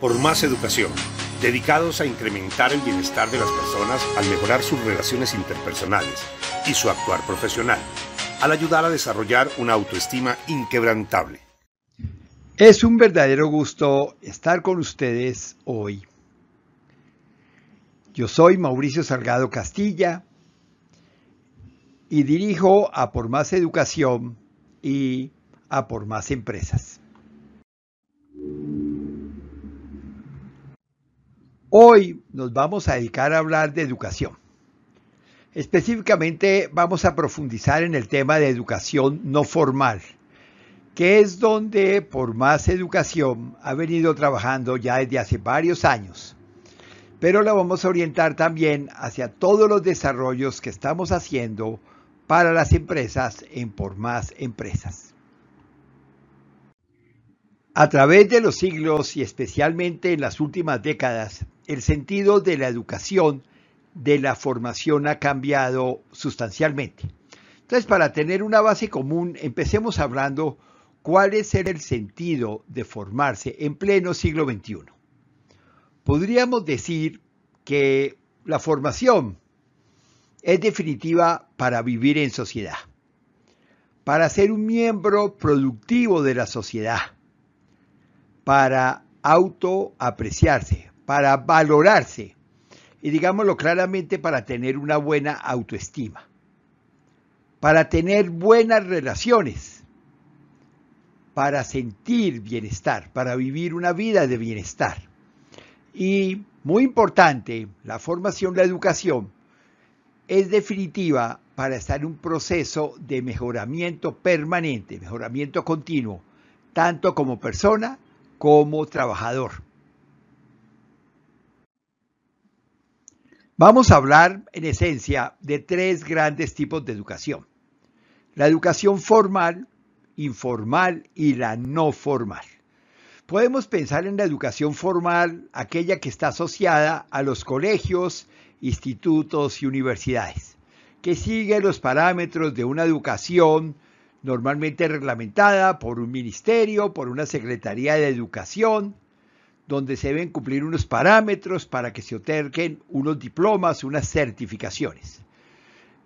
por más educación, dedicados a incrementar el bienestar de las personas al mejorar sus relaciones interpersonales y su actuar profesional, al ayudar a desarrollar una autoestima inquebrantable. Es un verdadero gusto estar con ustedes hoy. Yo soy Mauricio Salgado Castilla y dirijo a Por Más Educación y a Por Más Empresas. Hoy nos vamos a dedicar a hablar de educación. Específicamente vamos a profundizar en el tema de educación no formal, que es donde por más educación ha venido trabajando ya desde hace varios años. Pero la vamos a orientar también hacia todos los desarrollos que estamos haciendo para las empresas en por más empresas. A través de los siglos y especialmente en las últimas décadas, el sentido de la educación, de la formación ha cambiado sustancialmente. Entonces, para tener una base común, empecemos hablando cuál es el sentido de formarse en pleno siglo XXI. Podríamos decir que la formación es definitiva para vivir en sociedad, para ser un miembro productivo de la sociedad, para autoapreciarse, para valorarse y digámoslo claramente para tener una buena autoestima, para tener buenas relaciones, para sentir bienestar, para vivir una vida de bienestar. Y muy importante, la formación, la educación es definitiva para estar en un proceso de mejoramiento permanente, mejoramiento continuo, tanto como persona como trabajador. Vamos a hablar en esencia de tres grandes tipos de educación. La educación formal, informal y la no formal. Podemos pensar en la educación formal, aquella que está asociada a los colegios, institutos y universidades, que sigue los parámetros de una educación normalmente reglamentada por un ministerio, por una Secretaría de Educación, donde se deben cumplir unos parámetros para que se otorguen unos diplomas, unas certificaciones.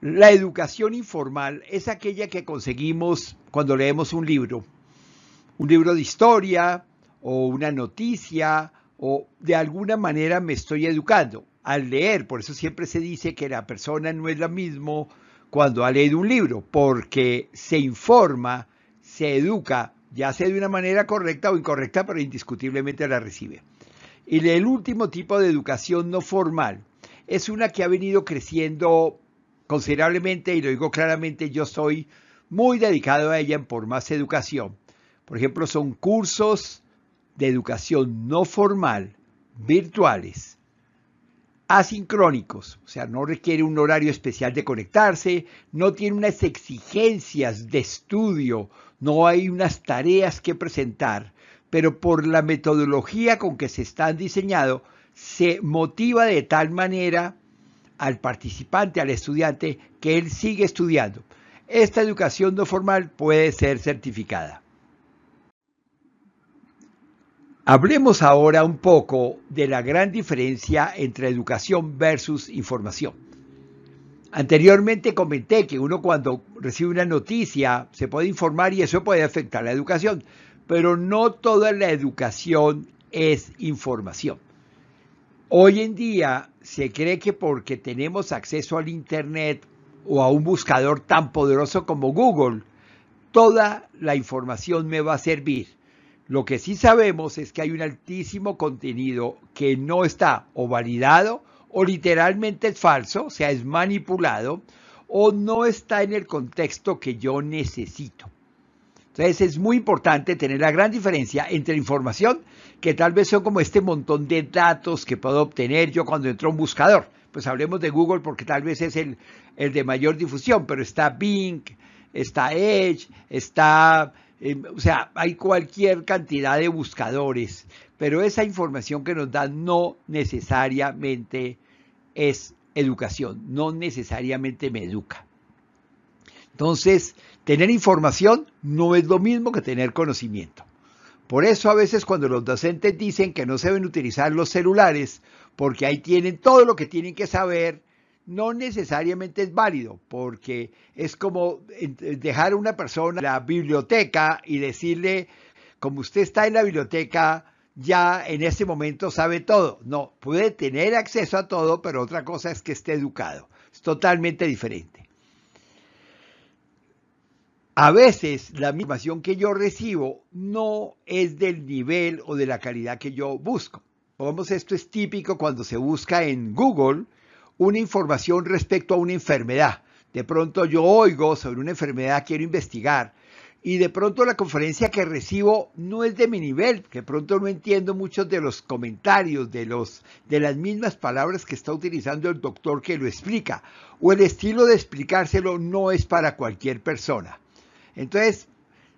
La educación informal es aquella que conseguimos cuando leemos un libro, un libro de historia o una noticia o de alguna manera me estoy educando al leer. Por eso siempre se dice que la persona no es la misma cuando ha leído un libro, porque se informa, se educa ya sea de una manera correcta o incorrecta, pero indiscutiblemente la recibe. Y el último tipo de educación no formal es una que ha venido creciendo considerablemente, y lo digo claramente, yo soy muy dedicado a ella por más educación. Por ejemplo, son cursos de educación no formal, virtuales, asincrónicos, o sea, no requiere un horario especial de conectarse, no tiene unas exigencias de estudio, no hay unas tareas que presentar, pero por la metodología con que se están diseñados, se motiva de tal manera al participante, al estudiante, que él sigue estudiando. Esta educación no formal puede ser certificada. Hablemos ahora un poco de la gran diferencia entre educación versus información. Anteriormente comenté que uno cuando recibe una noticia se puede informar y eso puede afectar la educación, pero no toda la educación es información. Hoy en día se cree que porque tenemos acceso al Internet o a un buscador tan poderoso como Google, toda la información me va a servir. Lo que sí sabemos es que hay un altísimo contenido que no está o validado o literalmente es falso, o sea, es manipulado, o no está en el contexto que yo necesito. Entonces es muy importante tener la gran diferencia entre información, que tal vez son como este montón de datos que puedo obtener yo cuando entro a un buscador. Pues hablemos de Google porque tal vez es el, el de mayor difusión, pero está Bing, está Edge, está eh, o sea, hay cualquier cantidad de buscadores, pero esa información que nos dan no necesariamente es educación, no necesariamente me educa. Entonces, tener información no es lo mismo que tener conocimiento. Por eso a veces cuando los docentes dicen que no se deben utilizar los celulares, porque ahí tienen todo lo que tienen que saber, no necesariamente es válido, porque es como dejar a una persona en la biblioteca y decirle, como usted está en la biblioteca, ya en ese momento sabe todo. No, puede tener acceso a todo, pero otra cosa es que esté educado. Es totalmente diferente. A veces la información que yo recibo no es del nivel o de la calidad que yo busco. Pongamos, esto es típico cuando se busca en Google una información respecto a una enfermedad. De pronto yo oigo sobre una enfermedad, quiero investigar, y de pronto la conferencia que recibo no es de mi nivel, que pronto no entiendo muchos de los comentarios, de, los, de las mismas palabras que está utilizando el doctor que lo explica, o el estilo de explicárselo no es para cualquier persona. Entonces,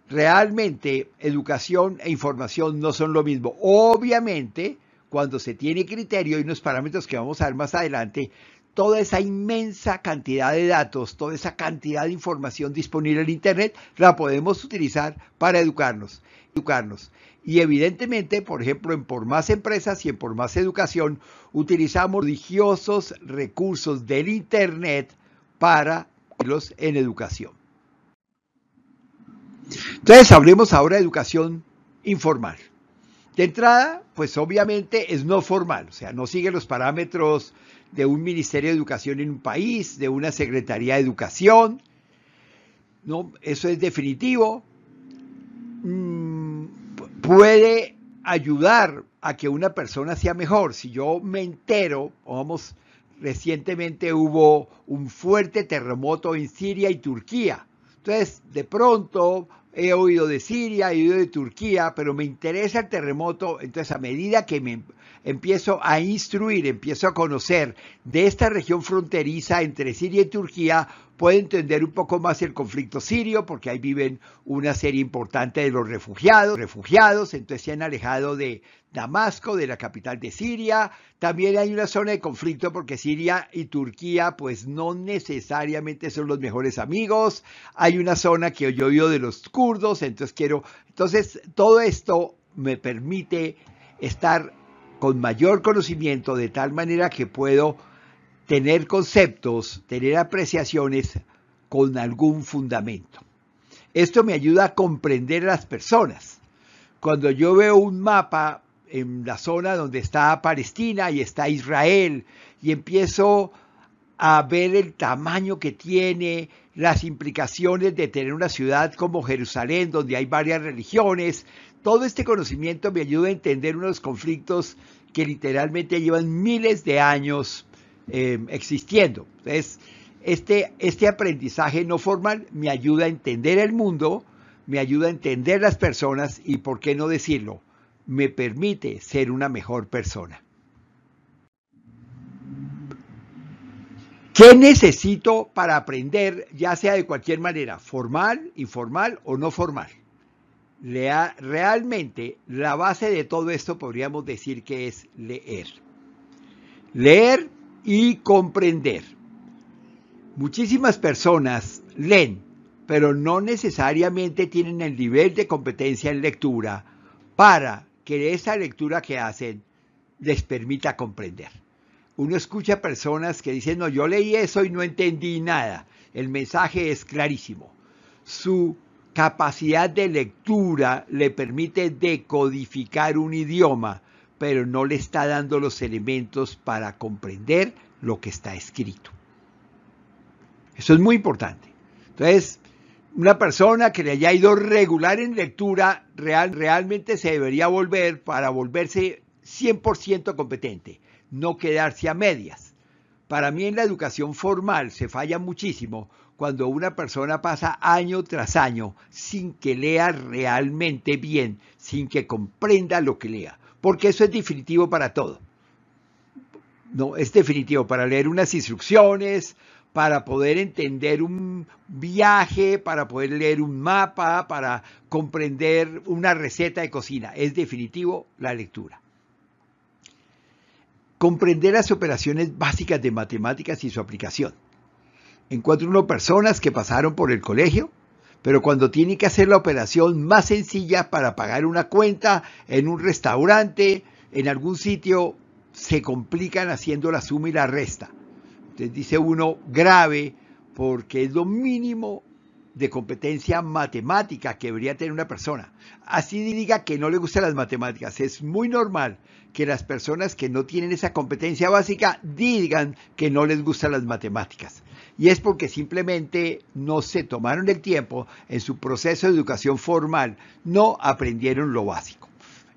realmente educación e información no son lo mismo. Obviamente, cuando se tiene criterio y unos parámetros que vamos a ver más adelante, toda esa inmensa cantidad de datos, toda esa cantidad de información disponible en Internet, la podemos utilizar para educarnos. educarnos. Y evidentemente, por ejemplo, en Por Más Empresas y en Por Más Educación, utilizamos religiosos recursos del Internet para los en educación. Entonces, hablemos ahora de educación informal. De entrada, pues obviamente es no formal, o sea, no sigue los parámetros de un Ministerio de Educación en un país, de una Secretaría de Educación. ¿no? Eso es definitivo. Mm, puede ayudar a que una persona sea mejor. Si yo me entero, vamos, recientemente hubo un fuerte terremoto en Siria y Turquía. Entonces, de pronto he oído de Siria, he oído de Turquía, pero me interesa el terremoto, entonces a medida que me empiezo a instruir, empiezo a conocer de esta región fronteriza entre Siria y Turquía, puedo entender un poco más el conflicto sirio, porque ahí viven una serie importante de los refugiados, refugiados, entonces se han alejado de Damasco, de la capital de Siria. También hay una zona de conflicto porque Siria y Turquía pues no necesariamente son los mejores amigos. Hay una zona que yo oído de los kurdos, entonces quiero, entonces todo esto me permite estar con mayor conocimiento de tal manera que puedo tener conceptos, tener apreciaciones con algún fundamento. Esto me ayuda a comprender a las personas. Cuando yo veo un mapa en la zona donde está Palestina y está Israel y empiezo a ver el tamaño que tiene, las implicaciones de tener una ciudad como Jerusalén, donde hay varias religiones, todo este conocimiento me ayuda a entender unos conflictos que literalmente llevan miles de años eh, existiendo. Entonces, este, este aprendizaje no formal me ayuda a entender el mundo, me ayuda a entender las personas y, por qué no decirlo, me permite ser una mejor persona. ¿Qué necesito para aprender, ya sea de cualquier manera, formal, informal o no formal? realmente la base de todo esto podríamos decir que es leer. Leer y comprender. Muchísimas personas leen, pero no necesariamente tienen el nivel de competencia en lectura para que esa lectura que hacen les permita comprender. Uno escucha personas que dicen, no, yo leí eso y no entendí nada. El mensaje es clarísimo. Su capacidad de lectura le permite decodificar un idioma, pero no le está dando los elementos para comprender lo que está escrito. Eso es muy importante. Entonces, una persona que le haya ido regular en lectura real, realmente se debería volver para volverse 100% competente, no quedarse a medias. Para mí en la educación formal se falla muchísimo cuando una persona pasa año tras año sin que lea realmente bien, sin que comprenda lo que lea, porque eso es definitivo para todo. No, es definitivo para leer unas instrucciones, para poder entender un viaje, para poder leer un mapa, para comprender una receta de cocina. Es definitivo la lectura. Comprender las operaciones básicas de matemáticas y su aplicación. Encuentro uno personas que pasaron por el colegio, pero cuando tiene que hacer la operación más sencilla para pagar una cuenta en un restaurante, en algún sitio, se complican haciendo la suma y la resta. Entonces dice uno grave porque es lo mínimo de competencia matemática que debería tener una persona. Así diga que no le gustan las matemáticas. Es muy normal que las personas que no tienen esa competencia básica digan que no les gustan las matemáticas. Y es porque simplemente no se tomaron el tiempo en su proceso de educación formal, no aprendieron lo básico.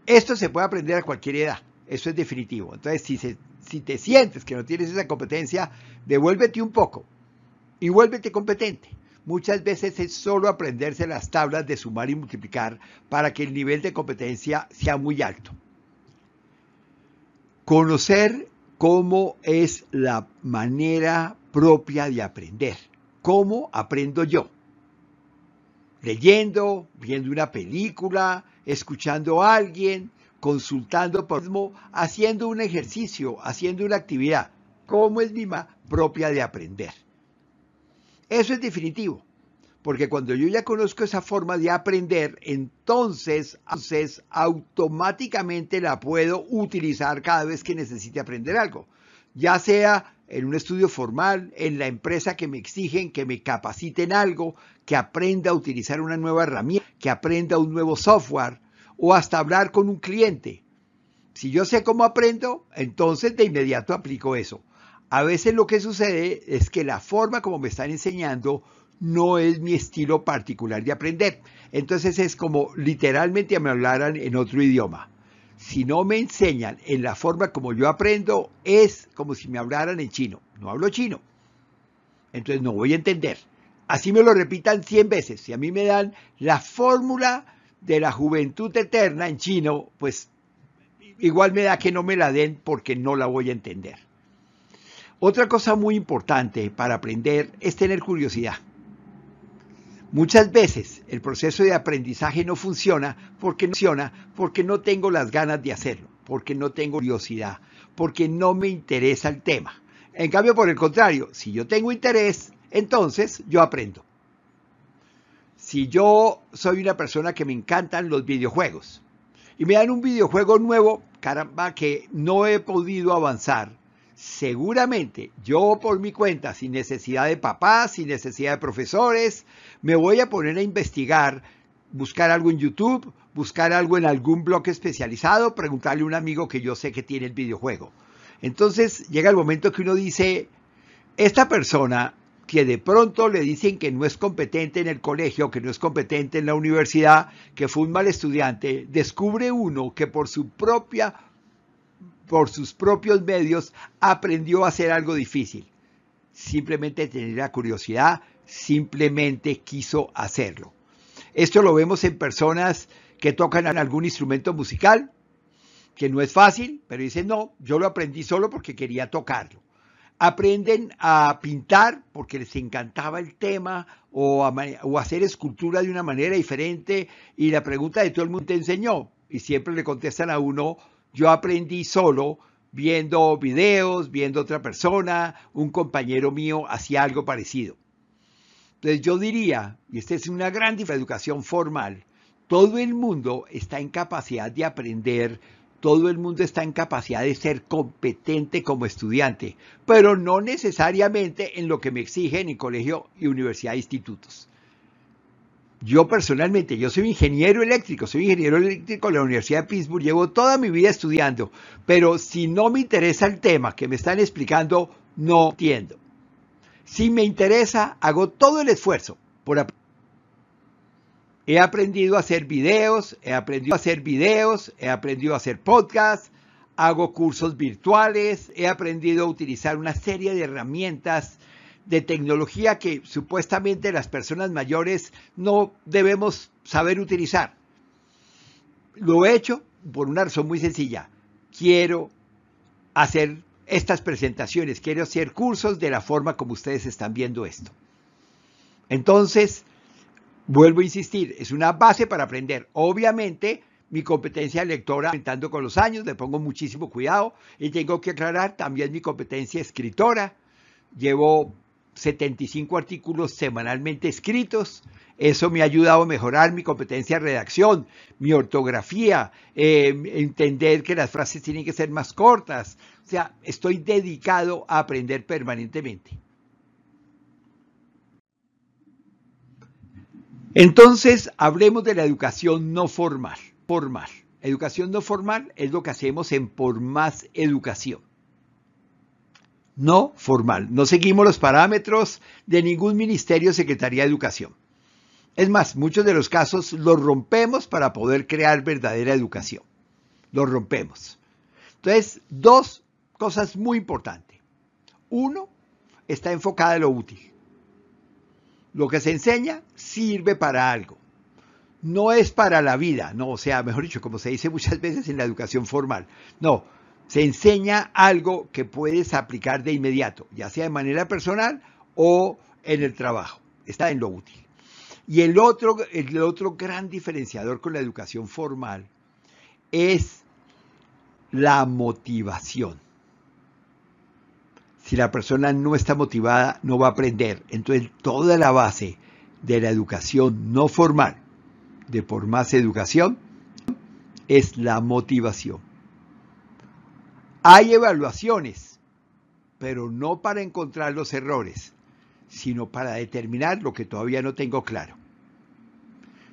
Esto se puede aprender a cualquier edad, eso es definitivo. Entonces, si, te sientes que no tienes esa competencia, devuélvete un poco y vuélvete competente. Muchas veces es solo aprenderse las tablas de sumar y multiplicar para que el nivel de competencia sea muy alto. Conocer cómo es la manera propia de aprender. ¿Cómo aprendo yo? Leyendo, viendo una película, escuchando a alguien, consultando por mismo, haciendo un ejercicio, haciendo una actividad. ¿Cómo es mi propia de aprender? Eso es definitivo, porque cuando yo ya conozco esa forma de aprender, entonces, entonces automáticamente la puedo utilizar cada vez que necesite aprender algo, ya sea en un estudio formal, en la empresa que me exigen que me capaciten algo, que aprenda a utilizar una nueva herramienta, que aprenda un nuevo software o hasta hablar con un cliente. Si yo sé cómo aprendo, entonces de inmediato aplico eso. A veces lo que sucede es que la forma como me están enseñando no es mi estilo particular de aprender. Entonces es como literalmente me hablaran en otro idioma. Si no me enseñan en la forma como yo aprendo, es como si me hablaran en chino. No hablo chino. Entonces no voy a entender. Así me lo repitan 100 veces. Si a mí me dan la fórmula de la juventud eterna en chino, pues igual me da que no me la den porque no la voy a entender. Otra cosa muy importante para aprender es tener curiosidad. Muchas veces el proceso de aprendizaje no funciona porque no funciona porque no tengo las ganas de hacerlo, porque no tengo curiosidad, porque no me interesa el tema. En cambio, por el contrario, si yo tengo interés, entonces yo aprendo. Si yo soy una persona que me encantan los videojuegos y me dan un videojuego nuevo, caramba, que no he podido avanzar, seguramente yo por mi cuenta, sin necesidad de papás, sin necesidad de profesores, me voy a poner a investigar, buscar algo en YouTube, buscar algo en algún blog especializado, preguntarle a un amigo que yo sé que tiene el videojuego. Entonces llega el momento que uno dice, esta persona que de pronto le dicen que no es competente en el colegio, que no es competente en la universidad, que fue un mal estudiante, descubre uno que por su propia por sus propios medios, aprendió a hacer algo difícil. Simplemente tenía curiosidad, simplemente quiso hacerlo. Esto lo vemos en personas que tocan algún instrumento musical, que no es fácil, pero dicen, no, yo lo aprendí solo porque quería tocarlo. Aprenden a pintar porque les encantaba el tema o a, o hacer escultura de una manera diferente y la pregunta de todo el mundo te enseñó y siempre le contestan a uno, yo aprendí solo viendo videos, viendo otra persona, un compañero mío hacía algo parecido. Entonces yo diría, y esta es una gran educación formal, todo el mundo está en capacidad de aprender, todo el mundo está en capacidad de ser competente como estudiante, pero no necesariamente en lo que me exigen en colegio y universidad e institutos. Yo personalmente, yo soy ingeniero eléctrico, soy ingeniero eléctrico en la Universidad de Pittsburgh, llevo toda mi vida estudiando, pero si no me interesa el tema que me están explicando, no entiendo. Si me interesa, hago todo el esfuerzo por aprender. He aprendido a hacer videos, he aprendido a hacer videos, he aprendido a hacer podcasts, hago cursos virtuales, he aprendido a utilizar una serie de herramientas de tecnología que supuestamente las personas mayores no debemos saber utilizar. Lo he hecho por una razón muy sencilla. Quiero hacer estas presentaciones, quiero hacer cursos de la forma como ustedes están viendo esto. Entonces, vuelvo a insistir, es una base para aprender. Obviamente, mi competencia lectora aumentando con los años, le pongo muchísimo cuidado y tengo que aclarar también mi competencia escritora. Llevo 75 artículos semanalmente escritos. Eso me ha ayudado a mejorar mi competencia de redacción, mi ortografía, eh, entender que las frases tienen que ser más cortas. O sea, estoy dedicado a aprender permanentemente. Entonces, hablemos de la educación no formal. Formal. Educación no formal es lo que hacemos en Por Más Educación. No formal. No seguimos los parámetros de ningún ministerio o Secretaría de Educación. Es más, muchos de los casos los rompemos para poder crear verdadera educación. Los rompemos. Entonces, dos cosas muy importantes. Uno, está enfocada en lo útil. Lo que se enseña sirve para algo. No es para la vida, no, o sea, mejor dicho, como se dice muchas veces en la educación formal. No, se enseña algo que puedes aplicar de inmediato, ya sea de manera personal o en el trabajo. Está en lo útil. Y el otro, el otro gran diferenciador con la educación formal es la motivación. Si la persona no está motivada, no va a aprender. Entonces, toda la base de la educación no formal, de por más educación, es la motivación. Hay evaluaciones, pero no para encontrar los errores, sino para determinar lo que todavía no tengo claro.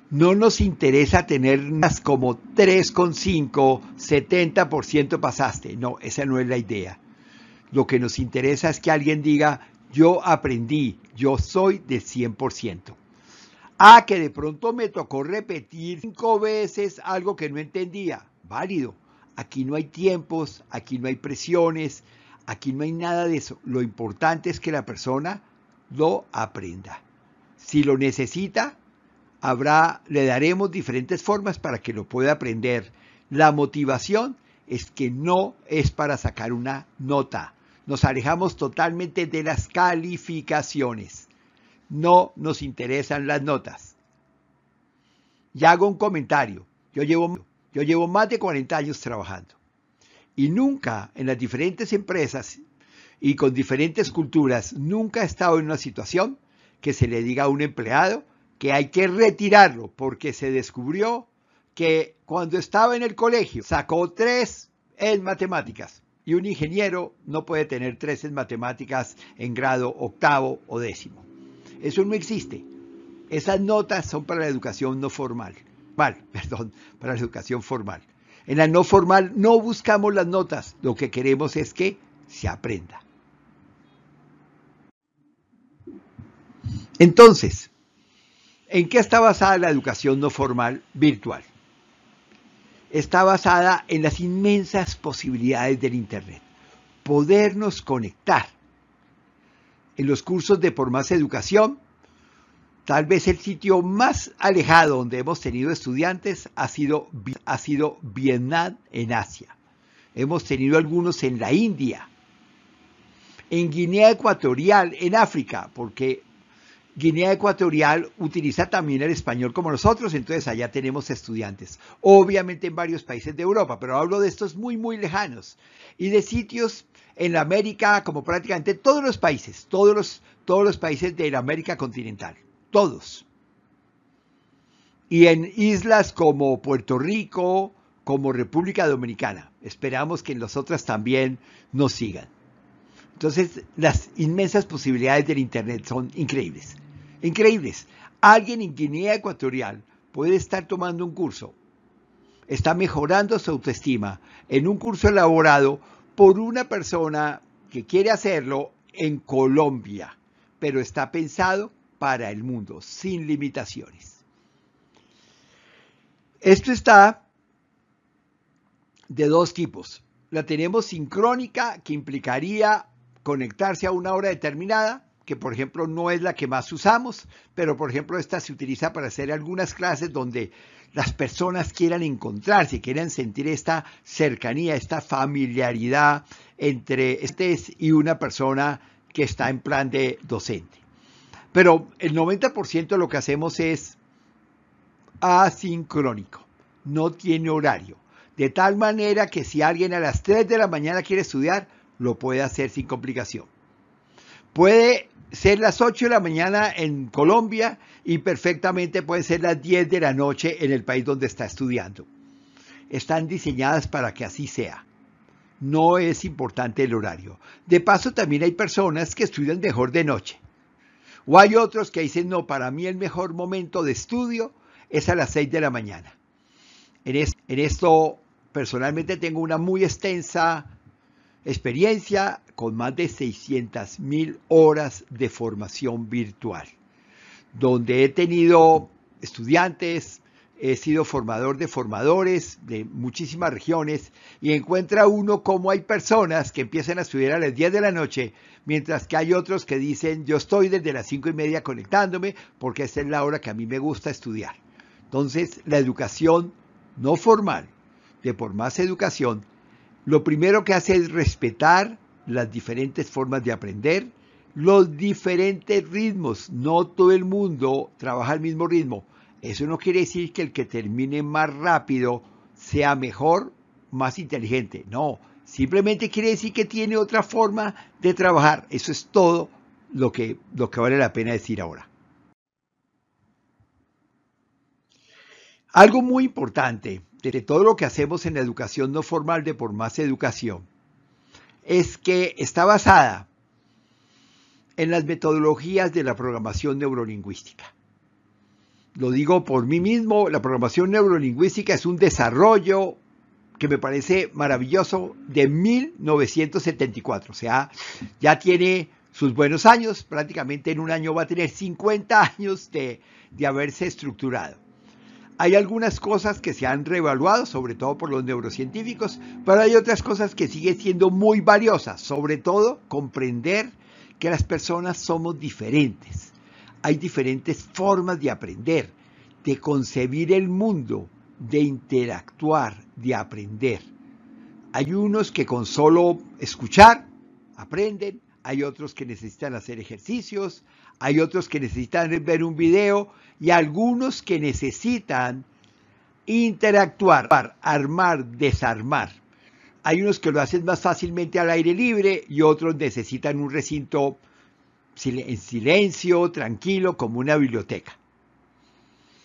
No nos interesa tener más como 3,5, 70% pasaste. No, esa no es la idea. Lo que nos interesa es que alguien diga, yo aprendí, yo soy de 100%. Ah, que de pronto me tocó repetir cinco veces algo que no entendía. Válido. Aquí no hay tiempos, aquí no hay presiones, aquí no hay nada de eso. Lo importante es que la persona lo aprenda. Si lo necesita, habrá, le daremos diferentes formas para que lo pueda aprender. La motivación es que no es para sacar una nota. Nos alejamos totalmente de las calificaciones. No nos interesan las notas. Y hago un comentario. Yo llevo yo llevo más de 40 años trabajando y nunca en las diferentes empresas y con diferentes culturas, nunca he estado en una situación que se le diga a un empleado que hay que retirarlo porque se descubrió que cuando estaba en el colegio sacó tres en matemáticas y un ingeniero no puede tener tres en matemáticas en grado octavo o décimo. Eso no existe. Esas notas son para la educación no formal perdón, para la educación formal. En la no formal no buscamos las notas, lo que queremos es que se aprenda. Entonces, ¿en qué está basada la educación no formal virtual? Está basada en las inmensas posibilidades del Internet. Podernos conectar. En los cursos de Por Más Educación Tal vez el sitio más alejado donde hemos tenido estudiantes ha sido, ha sido Vietnam en Asia. Hemos tenido algunos en la India, en Guinea Ecuatorial, en África, porque Guinea Ecuatorial utiliza también el español como nosotros, entonces allá tenemos estudiantes. Obviamente en varios países de Europa, pero hablo de estos muy, muy lejanos. Y de sitios en América, como prácticamente todos los países, todos los, todos los países de la América continental todos. Y en islas como Puerto Rico, como República Dominicana. Esperamos que en las otras también nos sigan. Entonces, las inmensas posibilidades del Internet son increíbles. Increíbles. Alguien en Guinea Ecuatorial puede estar tomando un curso, está mejorando su autoestima en un curso elaborado por una persona que quiere hacerlo en Colombia, pero está pensado para el mundo, sin limitaciones. Esto está de dos tipos. La tenemos sincrónica, que implicaría conectarse a una hora determinada, que por ejemplo no es la que más usamos, pero por ejemplo esta se utiliza para hacer algunas clases donde las personas quieran encontrarse, quieran sentir esta cercanía, esta familiaridad entre este y una persona que está en plan de docente. Pero el 90% de lo que hacemos es asincrónico, no tiene horario. De tal manera que si alguien a las 3 de la mañana quiere estudiar, lo puede hacer sin complicación. Puede ser las 8 de la mañana en Colombia y perfectamente puede ser las 10 de la noche en el país donde está estudiando. Están diseñadas para que así sea. No es importante el horario. De paso, también hay personas que estudian mejor de noche. O hay otros que dicen, no, para mí el mejor momento de estudio es a las 6 de la mañana. En, esto, personalmente tengo una muy extensa experiencia con más de 600 mil horas de formación virtual, donde he tenido estudiantes, he sido formador de formadores de muchísimas regiones y encuentra uno cómo hay personas que empiezan a estudiar a las 10 de la noche, mientras que hay otros que dicen yo estoy desde las 5 y media conectándome porque esta es la hora que a mí me gusta estudiar. Entonces, la educación no formal, de por más educación, lo primero que hace es respetar las diferentes formas de aprender, los diferentes ritmos. No todo el mundo trabaja al mismo ritmo. Eso no quiere decir que el que termine más rápido sea mejor, más inteligente. No, simplemente quiere decir que tiene otra forma de trabajar. Eso es todo lo que, lo que vale la pena decir ahora. Algo muy importante de todo lo que hacemos en la educación no formal de por más educación es que está basada en las metodologías de la programación neurolingüística. Lo digo por mí mismo, la programación neurolingüística es un desarrollo que me parece maravilloso de 1974, o sea, ya tiene sus buenos años, prácticamente en un año va a tener 50 años de, de haberse estructurado. Hay algunas cosas que se han reevaluado, sobre todo por los neurocientíficos, pero hay otras cosas que siguen siendo muy valiosas, sobre todo comprender que las personas somos diferentes. Hay diferentes formas de aprender, de concebir el mundo, de interactuar, de aprender. Hay unos que con solo escuchar aprenden, hay otros que necesitan hacer ejercicios, hay otros que necesitan ver un video y algunos que necesitan interactuar, armar, desarmar. Hay unos que lo hacen más fácilmente al aire libre y otros necesitan un recinto en silencio, tranquilo, como una biblioteca.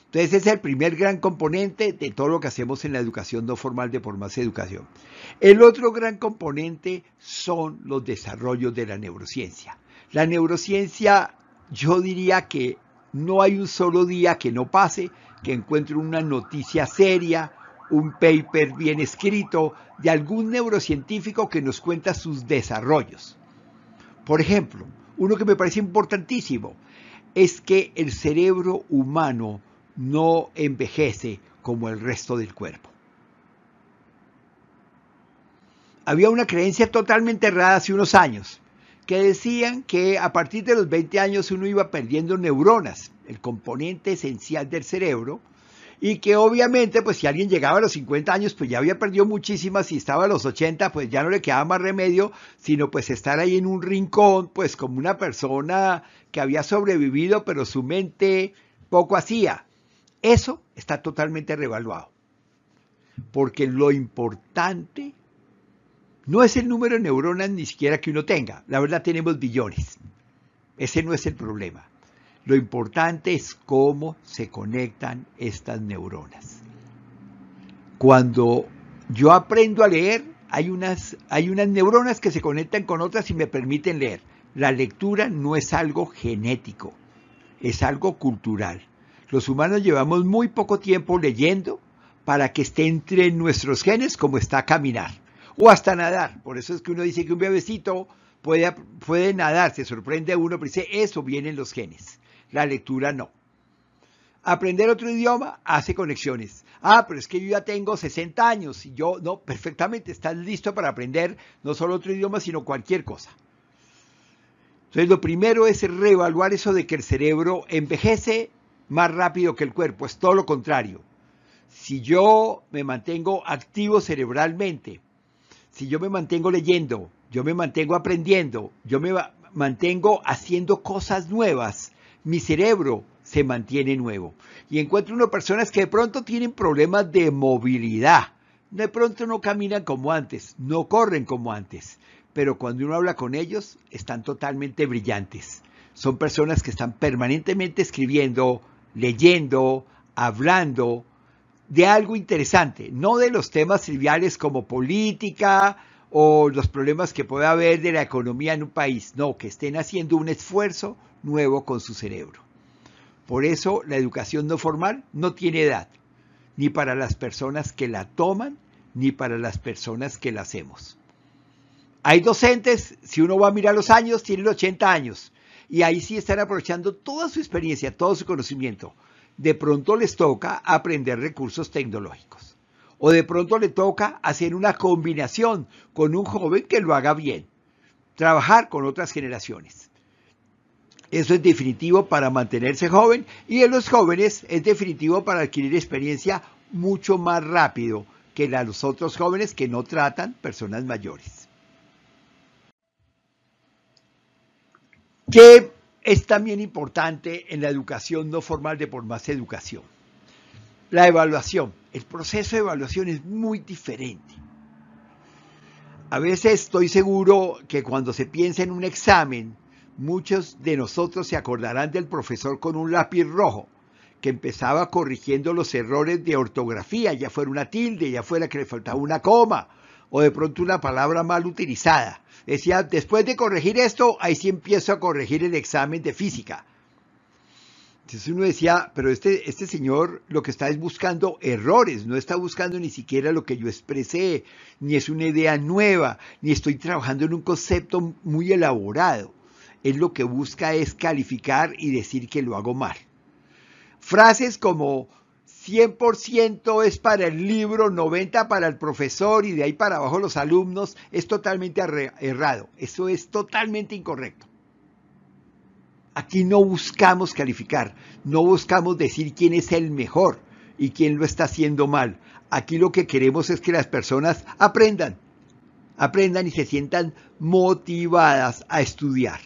Entonces ese es el primer gran componente de todo lo que hacemos en la educación no formal de por más educación. El otro gran componente son los desarrollos de la neurociencia. La neurociencia yo diría que no hay un solo día que no pase que encuentre una noticia seria, un paper bien escrito de algún neurocientífico que nos cuenta sus desarrollos. Por ejemplo, uno que me parece importantísimo es que el cerebro humano no envejece como el resto del cuerpo. Había una creencia totalmente errada hace unos años que decían que a partir de los 20 años uno iba perdiendo neuronas, el componente esencial del cerebro, y que obviamente pues si alguien llegaba a los 50 años pues ya había perdido muchísimas y estaba a los 80 pues ya no le quedaba más remedio sino pues estar ahí en un rincón pues como una persona que había sobrevivido pero su mente poco hacía. Eso está totalmente revaluado. Porque lo importante no es el número de neuronas ni siquiera que uno tenga. La verdad tenemos billones. Ese no es el problema. Lo importante es cómo se conectan estas neuronas. Cuando yo aprendo a leer, hay unas, hay unas neuronas que se conectan con otras y me permiten leer. La lectura no es algo genético, es algo cultural. Los humanos llevamos muy poco tiempo leyendo para que esté entre nuestros genes como está caminar o hasta nadar. Por eso es que uno dice que un bebecito puede, puede nadar, se sorprende a uno, pero dice, eso viene en los genes. La lectura no. Aprender otro idioma hace conexiones. Ah, pero es que yo ya tengo 60 años y yo, no, perfectamente, estás listo para aprender no solo otro idioma, sino cualquier cosa. Entonces, lo primero es reevaluar eso de que el cerebro envejece más rápido que el cuerpo, es todo lo contrario. Si yo me mantengo activo cerebralmente, si yo me mantengo leyendo, yo me mantengo aprendiendo, yo me mantengo haciendo cosas nuevas, mi cerebro se mantiene nuevo. Y encuentro unas personas que de pronto tienen problemas de movilidad, De pronto no caminan como antes, no corren como antes, pero cuando uno habla con ellos están totalmente brillantes. Son personas que están permanentemente escribiendo, leyendo, hablando de algo interesante, no de los temas triviales como política o los problemas que puede haber de la economía en un país, no, que estén haciendo un esfuerzo nuevo con su cerebro. Por eso la educación no formal no tiene edad, ni para las personas que la toman, ni para las personas que la hacemos. Hay docentes, si uno va a mirar los años, tienen 80 años, y ahí sí están aprovechando toda su experiencia, todo su conocimiento. De pronto les toca aprender recursos tecnológicos. O de pronto le toca hacer una combinación con un joven que lo haga bien. Trabajar con otras generaciones. Eso es definitivo para mantenerse joven y en los jóvenes es definitivo para adquirir experiencia mucho más rápido que los otros jóvenes que no tratan personas mayores. ¿Qué es también importante en la educación no formal de por más educación? La evaluación. El proceso de evaluación es muy diferente. A veces estoy seguro que cuando se piensa en un examen, Muchos de nosotros se acordarán del profesor con un lápiz rojo, que empezaba corrigiendo los errores de ortografía, ya fuera una tilde, ya fuera que le faltaba una coma, o de pronto una palabra mal utilizada. Decía, después de corregir esto, ahí sí empiezo a corregir el examen de física. Entonces uno decía, pero este, este señor lo que está es buscando errores, no está buscando ni siquiera lo que yo expresé, ni es una idea nueva, ni estoy trabajando en un concepto muy elaborado él lo que busca es calificar y decir que lo hago mal. Frases como 100% es para el libro, 90% para el profesor y de ahí para abajo los alumnos es totalmente errado. Eso es totalmente incorrecto. Aquí no buscamos calificar, no buscamos decir quién es el mejor y quién lo está haciendo mal. Aquí lo que queremos es que las personas aprendan, aprendan y se sientan motivadas a estudiar.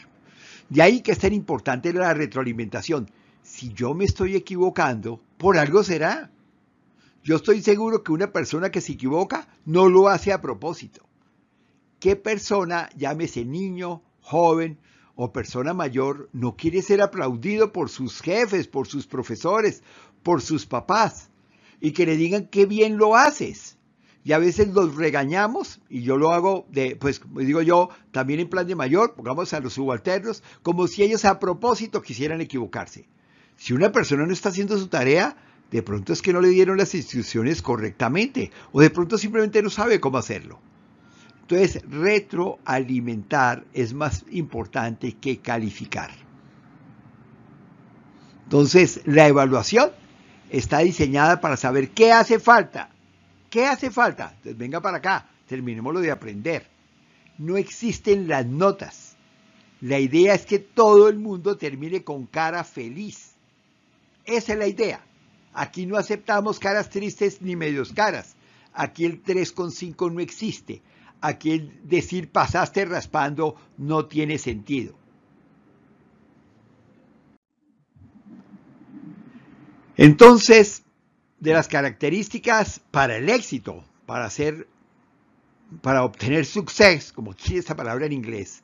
De ahí que es tan importante la retroalimentación. Si yo me estoy equivocando, por algo será. Yo estoy seguro que una persona que se equivoca no lo hace a propósito. ¿Qué persona, llámese niño, joven o persona mayor, no quiere ser aplaudido por sus jefes, por sus profesores, por sus papás y que le digan qué bien lo haces? y a veces los regañamos, y yo lo hago, de, pues digo yo, también en plan de mayor, pongamos a los subalternos, como si ellos a propósito quisieran equivocarse. Si una persona no está haciendo su tarea, de pronto es que no le dieron las instrucciones correctamente, o de pronto simplemente no sabe cómo hacerlo. Entonces, retroalimentar es más importante que calificar. Entonces, la evaluación está diseñada para saber qué hace falta ¿Qué hace falta? Entonces venga para acá, terminémoslo de aprender. No existen las notas. La idea es que todo el mundo termine con cara feliz. Esa es la idea. Aquí no aceptamos caras tristes ni medios caras. Aquí el 3,5 no existe. Aquí el decir pasaste raspando no tiene sentido. Entonces, de las características para el éxito, para hacer, para obtener suceso, como quiere esa palabra en inglés,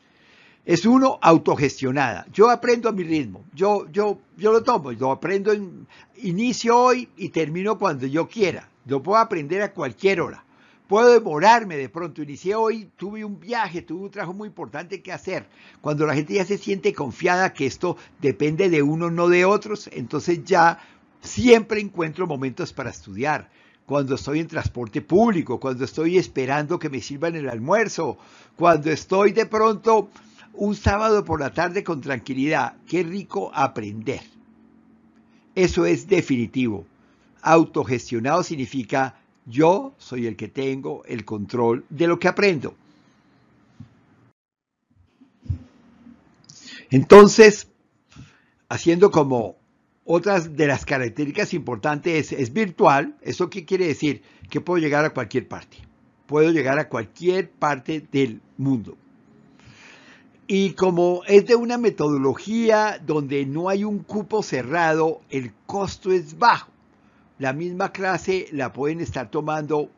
es uno autogestionada. Yo aprendo a mi ritmo, yo, yo, yo lo tomo, yo aprendo en inicio hoy y termino cuando yo quiera. Yo puedo aprender a cualquier hora. Puedo demorarme de pronto. Inicié hoy, tuve un viaje, tuve un trabajo muy importante que hacer. Cuando la gente ya se siente confiada que esto depende de uno, no de otros, entonces ya Siempre encuentro momentos para estudiar. Cuando estoy en transporte público, cuando estoy esperando que me sirvan el almuerzo, cuando estoy de pronto un sábado por la tarde con tranquilidad. Qué rico aprender. Eso es definitivo. Autogestionado significa yo soy el que tengo el control de lo que aprendo. Entonces, haciendo como otras de las características importantes es, virtual. ¿Eso qué quiere decir? Que puedo llegar a cualquier parte. Puedo llegar a cualquier parte del mundo. Y como es de una metodología donde no hay un cupo cerrado, el costo es bajo. La misma clase la pueden estar tomando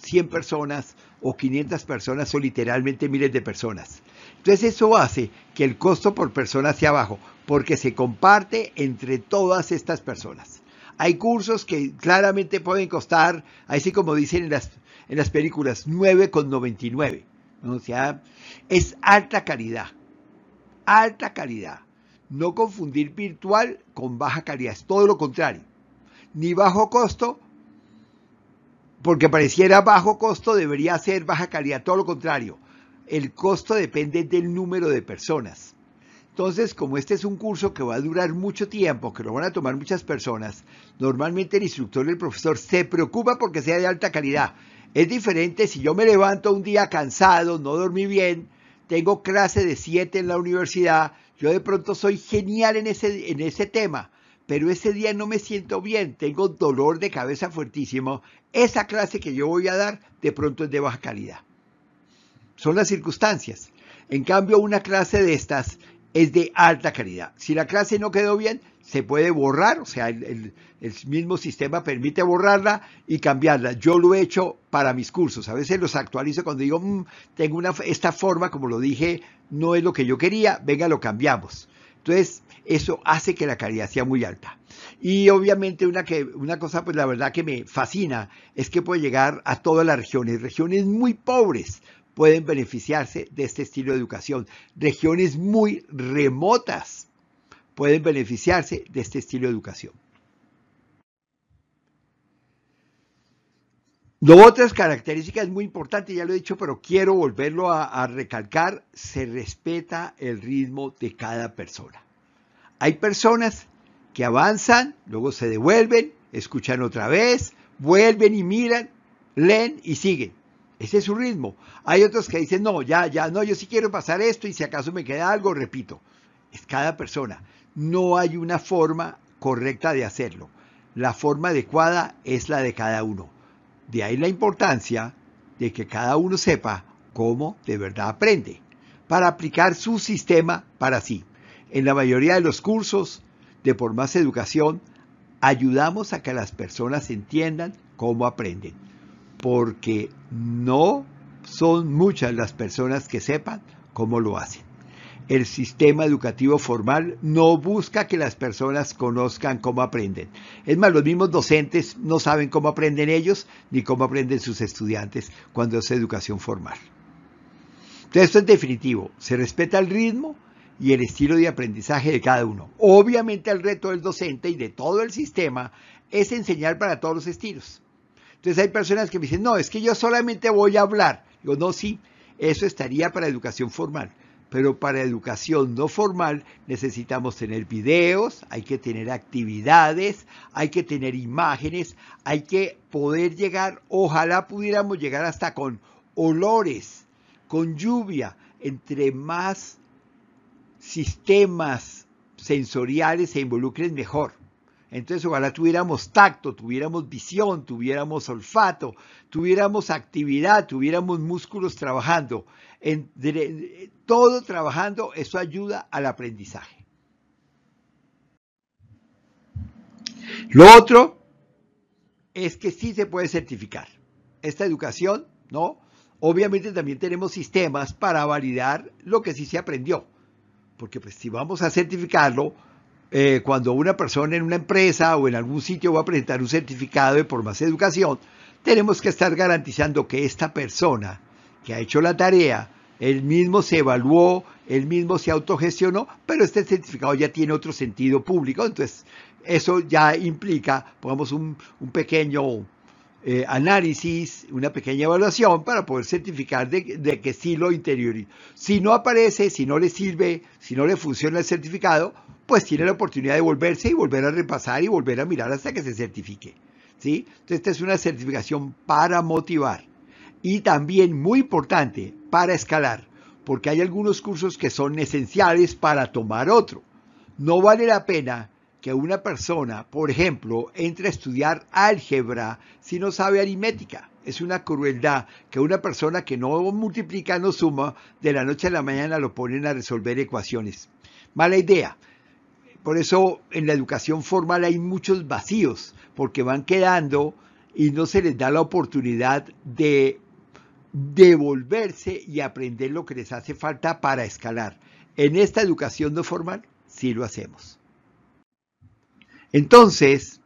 100 personas o 500 personas o literalmente miles de personas. Entonces eso hace que el costo por persona sea bajo, porque se comparte entre todas estas personas. Hay cursos que claramente pueden costar, así como dicen en las, en las películas, 9,99. O sea, es alta calidad. Alta calidad. No confundir virtual con baja calidad, es todo lo contrario. Ni bajo costo, porque pareciera bajo costo, debería ser baja calidad, todo lo contrario. El costo depende del número de personas. Entonces, como este es un curso que va a durar mucho tiempo, que lo van a tomar muchas personas, normalmente el instructor y el profesor se preocupa porque sea de alta calidad. Es diferente si yo me levanto un día cansado, no dormí bien, tengo clase de 7 en la universidad, yo de pronto soy genial en ese, en ese tema, pero ese día no me siento bien, tengo dolor de cabeza fuertísimo, esa clase que yo voy a dar de pronto es de baja calidad. Son las circunstancias. En cambio, una clase de estas es de alta calidad. Si la clase no quedó bien, se puede borrar, o sea, el, mismo sistema permite borrarla y cambiarla. Yo lo he hecho para mis cursos. A veces los actualizo cuando digo, mm, tengo una, esta forma, como lo dije, no es lo que yo quería, venga, lo cambiamos. Entonces, eso hace que la calidad sea muy alta. Y obviamente una, que, una cosa, pues la verdad que me fascina, es que puede llegar a todas las regiones, regiones muy pobres pueden beneficiarse de este estilo de educación, regiones muy remotas pueden beneficiarse de este estilo de educación. Otras características muy importantes, ya lo he dicho, pero quiero volverlo a, recalcar, se respeta el ritmo de cada persona. Hay personas que avanzan, luego se devuelven, escuchan otra vez, vuelven y miran, leen y siguen. Ese es su ritmo. Hay otros que dicen, no, ya, ya, no, yo sí quiero pasar esto y si acaso me queda algo, repito. Es cada persona no hay una forma correcta de hacerlo. La forma adecuada es la de cada uno. De ahí la importancia de que cada uno sepa cómo de verdad aprende, para aplicar su sistema para sí. En la mayoría de los cursos de Por Más Educación, ayudamos a que las personas entiendan cómo aprenden, porque no son muchas las personas que sepan cómo lo hacen el sistema educativo formal no busca que las personas conozcan cómo aprenden. Es más, los mismos docentes no saben cómo aprenden ellos ni cómo aprenden sus estudiantes cuando es educación formal. Entonces, esto es definitivo. Se respeta el ritmo y el estilo de aprendizaje de cada uno. Obviamente el reto del docente y de todo el sistema es enseñar para todos los estilos. Entonces hay personas que me dicen, no, es que yo solamente voy a hablar. Digo, no, sí, eso estaría para educación formal pero para educación no formal necesitamos tener videos, hay que tener actividades, hay que tener imágenes, hay que poder llegar, ojalá pudiéramos llegar hasta con olores, con lluvia, entre más sistemas sensoriales se involucren mejor. Entonces ojalá tuviéramos tacto, tuviéramos visión, tuviéramos olfato, tuviéramos actividad, tuviéramos músculos trabajando. todo trabajando, eso ayuda al aprendizaje. Lo otro es que sí se puede certificar. Esta educación, ¿no? Obviamente también tenemos sistemas para validar lo que sí se aprendió. Porque pues si vamos a certificarlo, eh, cuando una persona en una empresa o en algún sitio va a presentar un certificado de más educación, tenemos que estar garantizando que esta persona que ha hecho la tarea, él mismo se evaluó, él mismo se autogestionó, pero este certificado ya tiene otro sentido público, entonces eso ya implica, pongamos un, pequeño eh, análisis, una pequeña evaluación para poder certificar de, de que sí lo interiorizó. Si no aparece, si no le sirve, si no le funciona el certificado, pues tiene la oportunidad de volverse y volver a repasar y volver a mirar hasta que se certifique. ¿sí? Entonces, esta es una certificación para motivar y también muy importante para escalar, porque hay algunos cursos que son esenciales para tomar otro. No vale la pena que una persona, por ejemplo, entre a estudiar álgebra si no sabe aritmética. Es una crueldad que una persona que no multiplica, no suma, de la noche a la mañana lo ponen a resolver ecuaciones. Mala idea. Por eso en la educación formal hay muchos vacíos, porque van quedando y no se les da la oportunidad de devolverse y aprender lo que les hace falta para escalar. En esta educación no formal sí lo hacemos. Entonces,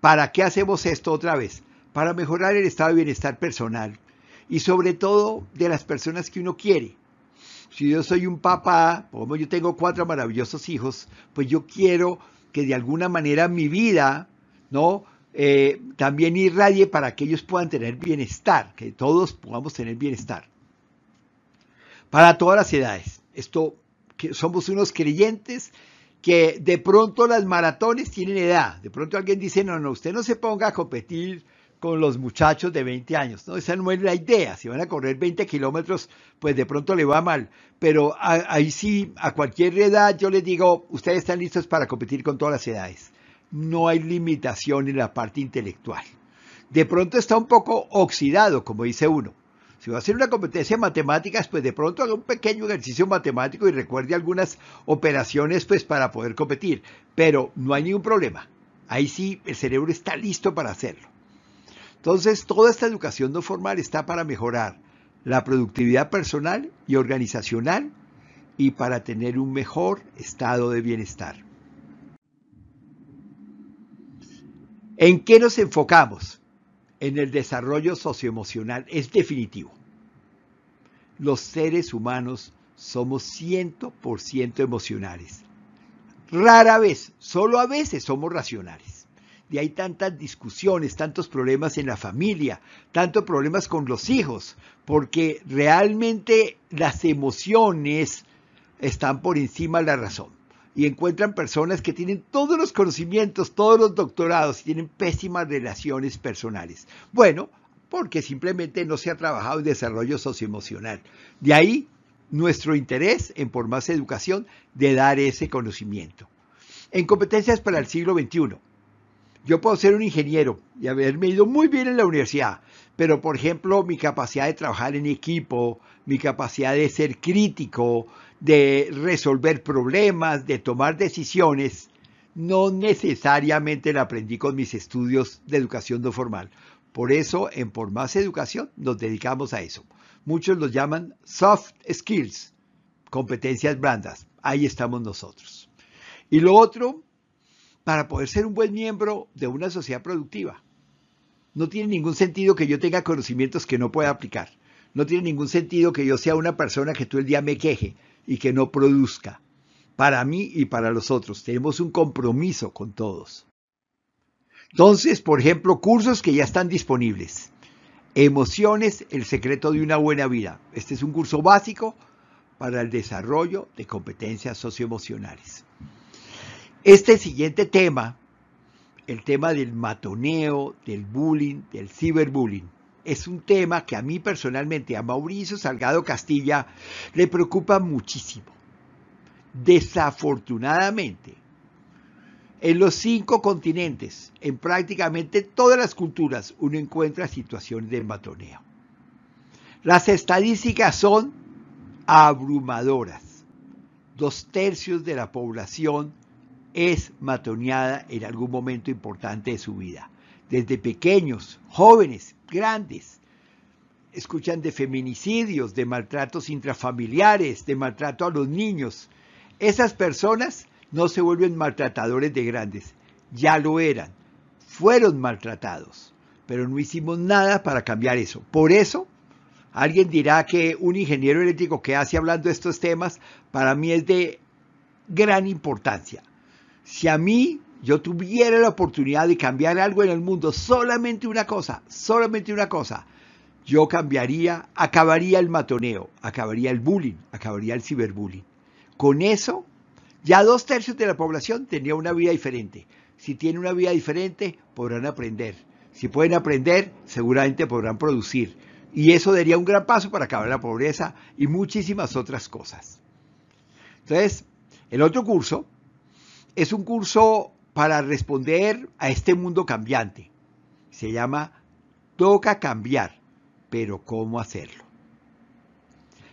¿para qué hacemos esto otra vez? Para mejorar el estado de bienestar personal y sobre todo de las personas que uno quiere. Si yo soy un papá, como yo tengo cuatro maravillosos hijos, pues yo quiero que de alguna manera mi vida, ¿no? Eh, también irradie para que ellos puedan tener bienestar, que todos podamos tener bienestar. Para todas las edades. Esto, que somos unos creyentes que de pronto las maratones tienen edad. De pronto alguien dice, no, no, usted no se ponga a competir con los muchachos de 20 años. No, esa no es la idea. Si van a correr 20 kilómetros, pues de pronto le va mal. Pero ahí sí, a cualquier edad yo les digo, ustedes están listos para competir con todas las edades. No hay limitación en la parte intelectual. De pronto está un poco oxidado, como dice uno. Si va a hacer una competencia de matemáticas, pues de pronto haga un pequeño ejercicio matemático y recuerde algunas operaciones pues para poder competir. Pero no hay ningún problema. Ahí sí el cerebro está listo para hacerlo. Entonces, toda esta educación no formal está para mejorar la productividad personal y organizacional y para tener un mejor estado de bienestar. ¿En qué nos enfocamos? En el desarrollo socioemocional. Es definitivo. Los seres humanos somos 100% emocionales. Rara vez, solo a veces somos racionales de ahí tantas discusiones, tantos problemas en la familia, tantos problemas con los hijos, porque realmente las emociones están por encima de la razón. Y encuentran personas que tienen todos los conocimientos, todos los doctorados y tienen pésimas relaciones personales. Bueno, porque simplemente no se ha trabajado en desarrollo socioemocional. De ahí nuestro interés en por más educación de dar ese conocimiento. En competencias para el siglo XXI, yo puedo ser un ingeniero y haberme ido muy bien en la universidad, pero por ejemplo mi capacidad de trabajar en equipo, mi capacidad de ser crítico, de resolver problemas, de tomar decisiones, no necesariamente la aprendí con mis estudios de educación no formal. Por eso en Por Más Educación nos dedicamos a eso. Muchos los llaman soft skills, competencias blandas. Ahí estamos nosotros. Y lo otro para poder ser un buen miembro de una sociedad productiva. No tiene ningún sentido que yo tenga conocimientos que no pueda aplicar. No tiene ningún sentido que yo sea una persona que todo el día me queje y que no produzca. Para mí y para los otros. Tenemos un compromiso con todos. Entonces, por ejemplo, cursos que ya están disponibles. Emociones, el secreto de una buena vida. Este es un curso básico para el desarrollo de competencias socioemocionales. Este siguiente tema, el tema del matoneo, del bullying, del ciberbullying, es un tema que a mí personalmente, a Mauricio Salgado Castilla, le preocupa muchísimo. Desafortunadamente, en los cinco continentes, en prácticamente todas las culturas, uno encuentra situaciones de matoneo. Las estadísticas son abrumadoras. Dos tercios de la población es matoneada en algún momento importante de su vida. Desde pequeños, jóvenes, grandes. Escuchan de feminicidios, de maltratos intrafamiliares, de maltrato a los niños. Esas personas no se vuelven maltratadores de grandes, ya lo eran, fueron maltratados, pero no hicimos nada para cambiar eso. Por eso, alguien dirá que un ingeniero eléctrico que hace hablando de estos temas, para mí es de gran importancia. Si a mí yo tuviera la oportunidad de cambiar algo en el mundo, solamente una cosa, solamente una cosa, yo cambiaría, acabaría el matoneo, acabaría el bullying, acabaría el ciberbullying. Con eso, ya dos tercios de la población tendría una vida diferente. Si tienen una vida diferente, podrán aprender. Si pueden aprender, seguramente podrán producir. Y eso daría un gran paso para acabar la pobreza y muchísimas otras cosas. Entonces, el otro curso es un curso para responder a este mundo cambiante. Se llama Toca cambiar, pero ¿cómo hacerlo?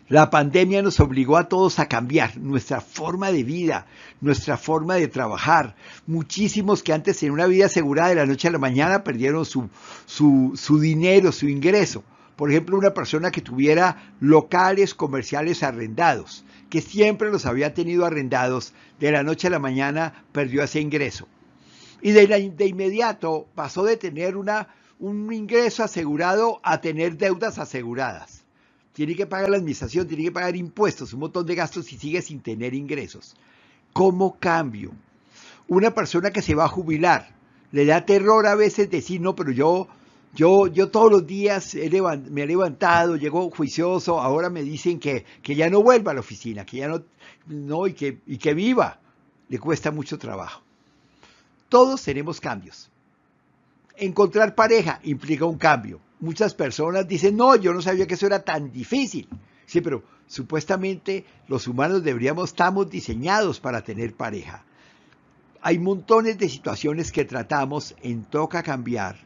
La pandemia nos obligó a todos a cambiar nuestra forma de vida, nuestra forma de trabajar. Muchísimos que antes tenían una vida asegurada de la noche a la mañana perdieron su, su, dinero, su ingreso. Por ejemplo, una persona que tuviera locales comerciales arrendados, que siempre los había tenido arrendados, de la noche a la mañana perdió ese ingreso. Y de, inmediato pasó de tener una, un ingreso asegurado a tener deudas aseguradas tiene que pagar la administración, tiene que pagar impuestos, un montón de gastos y sigue sin tener ingresos. ¿Cómo cambio? Una persona que se va a jubilar, le da terror a veces decir, no, pero yo, yo, yo todos los días me he levantado, llego juicioso, ahora me dicen que, que ya no vuelva a la oficina, que ya no, no y, que, y que viva. Le cuesta mucho trabajo. Todos tenemos cambios. Encontrar pareja implica un cambio muchas personas dicen, no, yo no sabía que eso era tan difícil. Sí, pero supuestamente los humanos deberíamos, estamos diseñados para tener pareja. Hay montones de situaciones que tratamos en Toca Cambiar,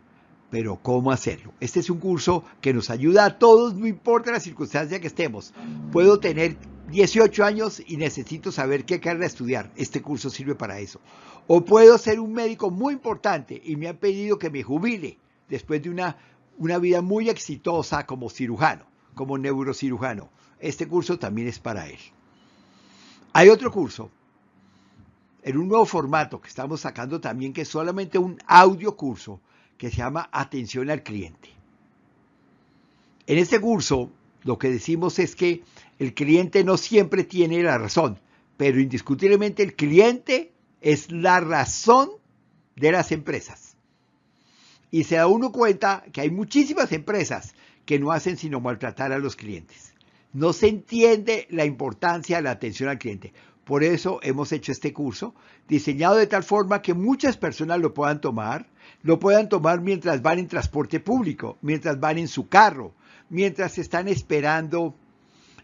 pero ¿cómo hacerlo? Este es un curso que nos ayuda a todos, no importa la circunstancia que estemos. Puedo tener 18 años y necesito saber qué carrera estudiar. Este curso sirve para eso. O puedo ser un médico muy importante y me han pedido que me jubile después de una una vida muy exitosa como cirujano, como neurocirujano. Este curso también es para él. Hay otro curso en un nuevo formato que estamos sacando también, que es solamente un audio curso que se llama Atención al cliente. En este curso lo que decimos es que el cliente no siempre tiene la razón, pero indiscutiblemente el cliente es la razón de las empresas y se da uno cuenta que hay muchísimas empresas que no hacen sino maltratar a los clientes. No se entiende la importancia de la atención al cliente. Por eso hemos hecho este curso, diseñado de tal forma que muchas personas lo puedan tomar, lo puedan tomar mientras van en transporte público, mientras van en su carro, mientras están esperando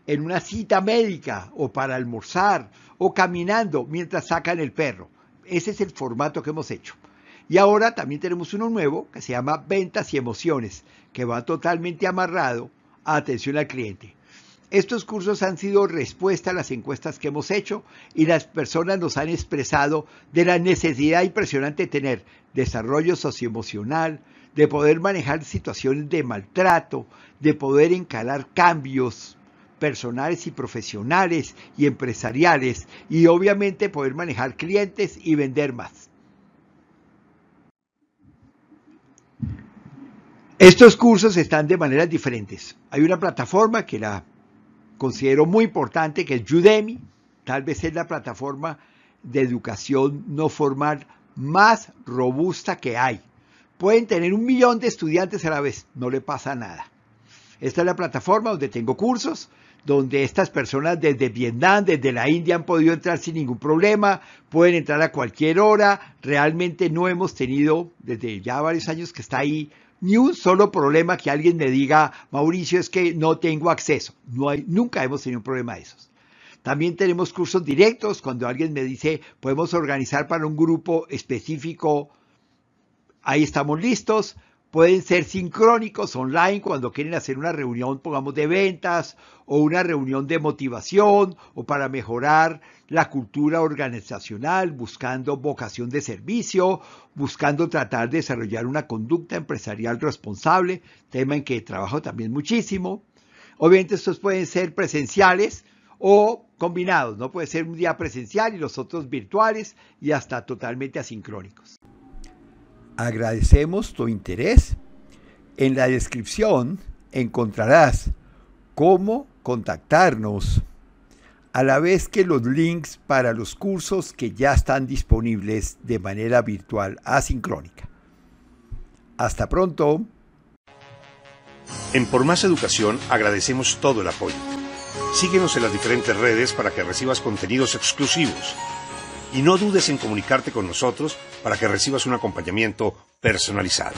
en una cita médica o para almorzar o caminando mientras sacan el perro. Ese es el formato que hemos hecho. Y ahora también tenemos uno nuevo que se llama Ventas y Emociones, que va totalmente amarrado a atención al cliente. Estos cursos han sido respuesta a las encuestas que hemos hecho y las personas nos han expresado de la necesidad impresionante de tener desarrollo socioemocional, de poder manejar situaciones de maltrato, de poder encalar cambios personales y profesionales y empresariales y obviamente poder manejar clientes y vender más. Estos cursos están de maneras diferentes. Hay una plataforma que la considero muy importante, que es Udemy. Tal vez es la plataforma de educación no formal más robusta que hay. Pueden tener un millón de estudiantes a la vez, no le pasa nada. Esta es la plataforma donde tengo cursos, donde estas personas desde Vietnam, desde la India han podido entrar sin ningún problema, pueden entrar a cualquier hora. Realmente no hemos tenido, desde ya varios años que está ahí, ni un solo problema que alguien me diga, Mauricio, es que no tengo acceso. Hay, nunca hemos tenido un problema de esos. También tenemos cursos directos cuando alguien me dice, podemos organizar para un grupo específico, ahí estamos listos. Pueden ser sincrónicos online cuando quieren hacer una reunión, pongamos, de ventas o una reunión de motivación o para mejorar la cultura organizacional, buscando vocación de servicio, buscando tratar de desarrollar una conducta empresarial responsable, tema en que trabajo también muchísimo. Obviamente estos pueden ser presenciales o combinados, no puede ser un día presencial y los otros virtuales y hasta totalmente asincrónicos. Agradecemos tu interés. En la descripción encontrarás cómo contactarnos, a la vez que los links para los cursos que ya están disponibles de manera virtual asincrónica. Hasta pronto. En Por Más Educación agradecemos todo el apoyo. Síguenos en las diferentes redes para que recibas contenidos exclusivos y no dudes en comunicarte con nosotros para que recibas un acompañamiento personalizado.